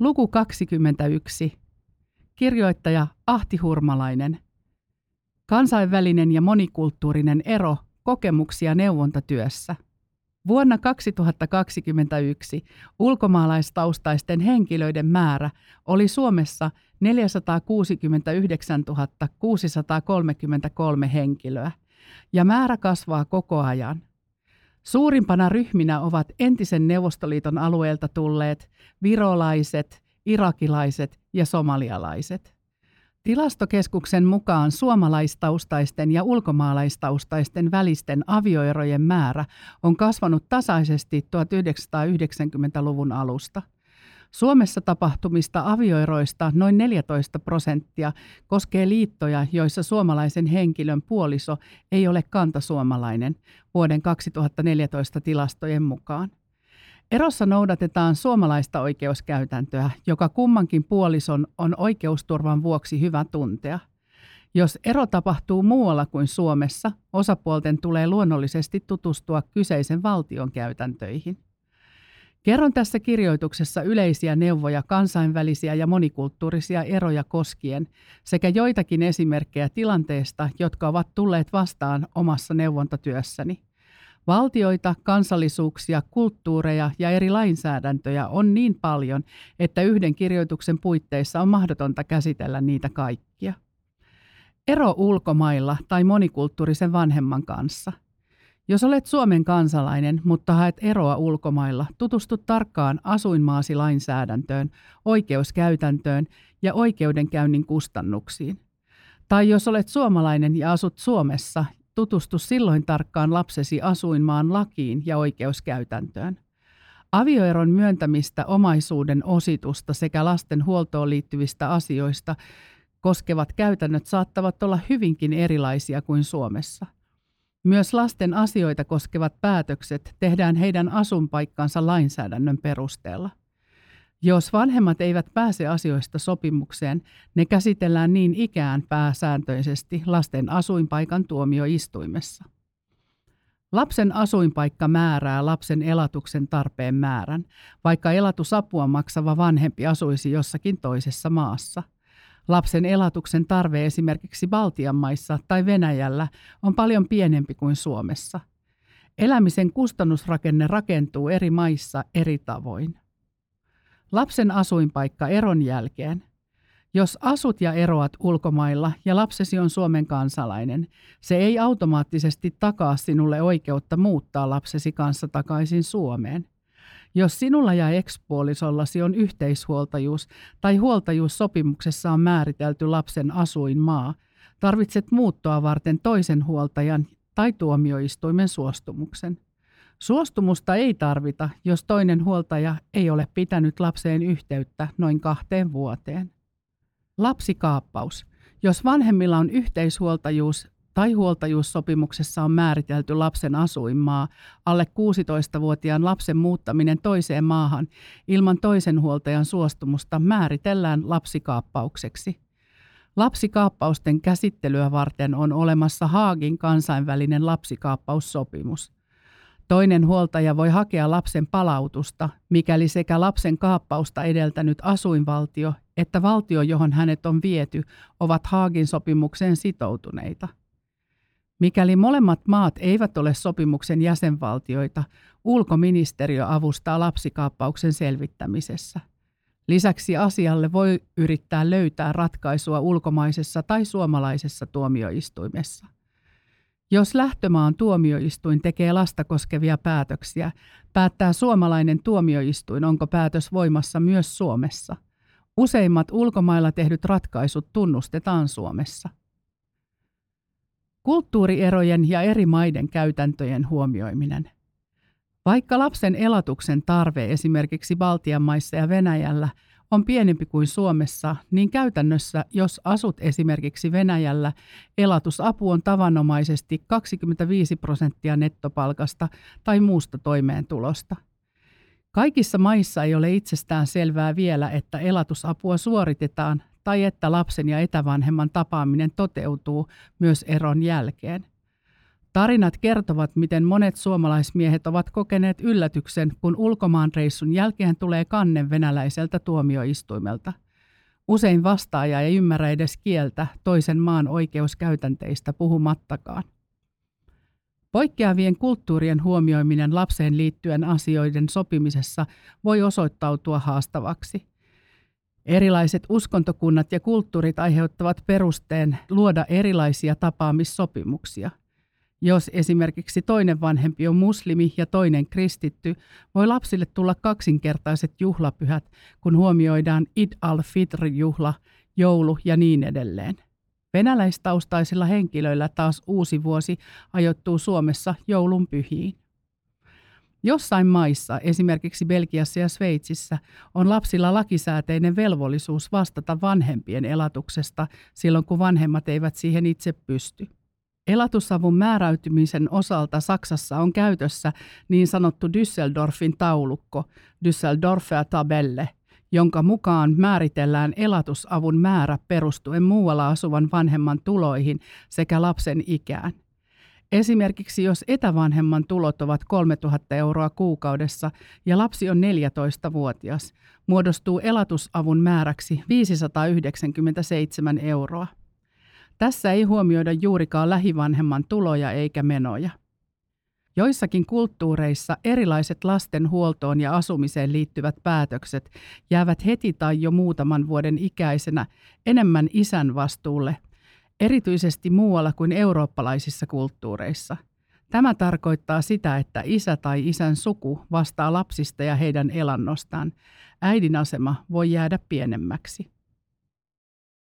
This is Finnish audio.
Luku 21. Kirjoittaja Ahti Hurmalainen. Kansainvälinen ja monikulttuurinen ero kokemuksia neuvontatyössä. Vuonna 2021 ulkomaalaistaustaisten henkilöiden määrä oli Suomessa 469 633 henkilöä ja määrä kasvaa koko ajan. Suurimpana ryhminä ovat entisen Neuvostoliiton alueelta tulleet virolaiset, irakilaiset ja somalialaiset. Tilastokeskuksen mukaan suomalaistaustaisten ja ulkomaalaistaustaisten välisten avioerojen määrä on kasvanut tasaisesti 1990-luvun alusta – Suomessa tapahtumista avioeroista noin 14 prosenttia koskee liittoja, joissa suomalaisen henkilön puoliso ei ole kantasuomalainen vuoden 2014 tilastojen mukaan. Erossa noudatetaan suomalaista oikeuskäytäntöä, joka kummankin puolison on oikeusturvan vuoksi hyvä tuntea. Jos ero tapahtuu muualla kuin Suomessa, osapuolten tulee luonnollisesti tutustua kyseisen valtion käytäntöihin. Kerron tässä kirjoituksessa yleisiä neuvoja kansainvälisiä ja monikulttuurisia eroja koskien sekä joitakin esimerkkejä tilanteesta, jotka ovat tulleet vastaan omassa neuvontatyössäni. Valtioita, kansallisuuksia, kulttuureja ja eri lainsäädäntöjä on niin paljon, että yhden kirjoituksen puitteissa on mahdotonta käsitellä niitä kaikkia. Ero ulkomailla tai monikulttuurisen vanhemman kanssa – jos olet Suomen kansalainen, mutta haet eroa ulkomailla, tutustu tarkkaan asuinmaasi lainsäädäntöön, oikeuskäytäntöön ja oikeudenkäynnin kustannuksiin. Tai jos olet suomalainen ja asut Suomessa, tutustu silloin tarkkaan lapsesi asuinmaan lakiin ja oikeuskäytäntöön. Avioeron myöntämistä, omaisuuden ositusta sekä lasten huoltoon liittyvistä asioista koskevat käytännöt saattavat olla hyvinkin erilaisia kuin Suomessa – myös lasten asioita koskevat päätökset tehdään heidän asunpaikkansa lainsäädännön perusteella. Jos vanhemmat eivät pääse asioista sopimukseen, ne käsitellään niin ikään pääsääntöisesti lasten asuinpaikan tuomioistuimessa. Lapsen asuinpaikka määrää lapsen elatuksen tarpeen määrän, vaikka elatusapua maksava vanhempi asuisi jossakin toisessa maassa – Lapsen elatuksen tarve esimerkiksi Baltian maissa tai Venäjällä on paljon pienempi kuin Suomessa. Elämisen kustannusrakenne rakentuu eri maissa eri tavoin. Lapsen asuinpaikka eron jälkeen. Jos asut ja eroat ulkomailla ja lapsesi on Suomen kansalainen, se ei automaattisesti takaa sinulle oikeutta muuttaa lapsesi kanssa takaisin Suomeen – jos sinulla ja ekspuolisollasi on yhteishuoltajuus tai huoltajuussopimuksessa on määritelty lapsen asuinmaa, tarvitset muuttoa varten toisen huoltajan tai tuomioistuimen suostumuksen. Suostumusta ei tarvita, jos toinen huoltaja ei ole pitänyt lapseen yhteyttä noin kahteen vuoteen. Lapsikaappaus. Jos vanhemmilla on yhteishuoltajuus tai huoltajuussopimuksessa on määritelty lapsen asuinmaa, alle 16-vuotiaan lapsen muuttaminen toiseen maahan ilman toisen huoltajan suostumusta määritellään lapsikaappaukseksi. Lapsikaappausten käsittelyä varten on olemassa Haagin kansainvälinen lapsikaappaussopimus. Toinen huoltaja voi hakea lapsen palautusta, mikäli sekä lapsen kaappausta edeltänyt asuinvaltio että valtio, johon hänet on viety, ovat Haagin sopimukseen sitoutuneita. Mikäli molemmat maat eivät ole sopimuksen jäsenvaltioita, ulkoministeriö avustaa lapsikaappauksen selvittämisessä. Lisäksi asialle voi yrittää löytää ratkaisua ulkomaisessa tai suomalaisessa tuomioistuimessa. Jos lähtömaan tuomioistuin tekee lasta koskevia päätöksiä, päättää suomalainen tuomioistuin, onko päätös voimassa myös Suomessa. Useimmat ulkomailla tehdyt ratkaisut tunnustetaan Suomessa. Kulttuurierojen ja eri maiden käytäntöjen huomioiminen. Vaikka lapsen elatuksen tarve esimerkiksi Baltian maissa ja Venäjällä on pienempi kuin Suomessa, niin käytännössä, jos asut esimerkiksi Venäjällä, elatusapu on tavanomaisesti 25 prosenttia nettopalkasta tai muusta toimeentulosta. Kaikissa maissa ei ole itsestään selvää vielä, että elatusapua suoritetaan tai että lapsen ja etävanhemman tapaaminen toteutuu myös eron jälkeen. Tarinat kertovat, miten monet suomalaismiehet ovat kokeneet yllätyksen, kun ulkomaanreissun jälkeen tulee kanne venäläiseltä tuomioistuimelta. Usein vastaaja ei ymmärrä edes kieltä toisen maan oikeuskäytänteistä puhumattakaan. Poikkeavien kulttuurien huomioiminen lapseen liittyen asioiden sopimisessa voi osoittautua haastavaksi. Erilaiset uskontokunnat ja kulttuurit aiheuttavat perusteen luoda erilaisia tapaamissopimuksia. Jos esimerkiksi toinen vanhempi on muslimi ja toinen kristitty, voi lapsille tulla kaksinkertaiset juhlapyhät, kun huomioidaan Id al-Fitr-juhla, joulu ja niin edelleen. Venäläistaustaisilla henkilöillä taas uusi vuosi ajoittuu Suomessa joulun pyhiin. Jossain maissa, esimerkiksi Belgiassa ja Sveitsissä, on lapsilla lakisääteinen velvollisuus vastata vanhempien elatuksesta silloin, kun vanhemmat eivät siihen itse pysty. Elatusavun määräytymisen osalta Saksassa on käytössä niin sanottu Düsseldorfin taulukko, Düsseldorfer Tabelle, jonka mukaan määritellään elatusavun määrä perustuen muualla asuvan vanhemman tuloihin sekä lapsen ikään. Esimerkiksi jos etävanhemman tulot ovat 3000 euroa kuukaudessa ja lapsi on 14-vuotias, muodostuu elatusavun määräksi 597 euroa. Tässä ei huomioida juurikaan lähivanhemman tuloja eikä menoja. Joissakin kulttuureissa erilaiset lasten huoltoon ja asumiseen liittyvät päätökset jäävät heti tai jo muutaman vuoden ikäisenä enemmän isän vastuulle, erityisesti muualla kuin eurooppalaisissa kulttuureissa. Tämä tarkoittaa sitä, että isä tai isän suku vastaa lapsista ja heidän elannostaan. Äidin asema voi jäädä pienemmäksi.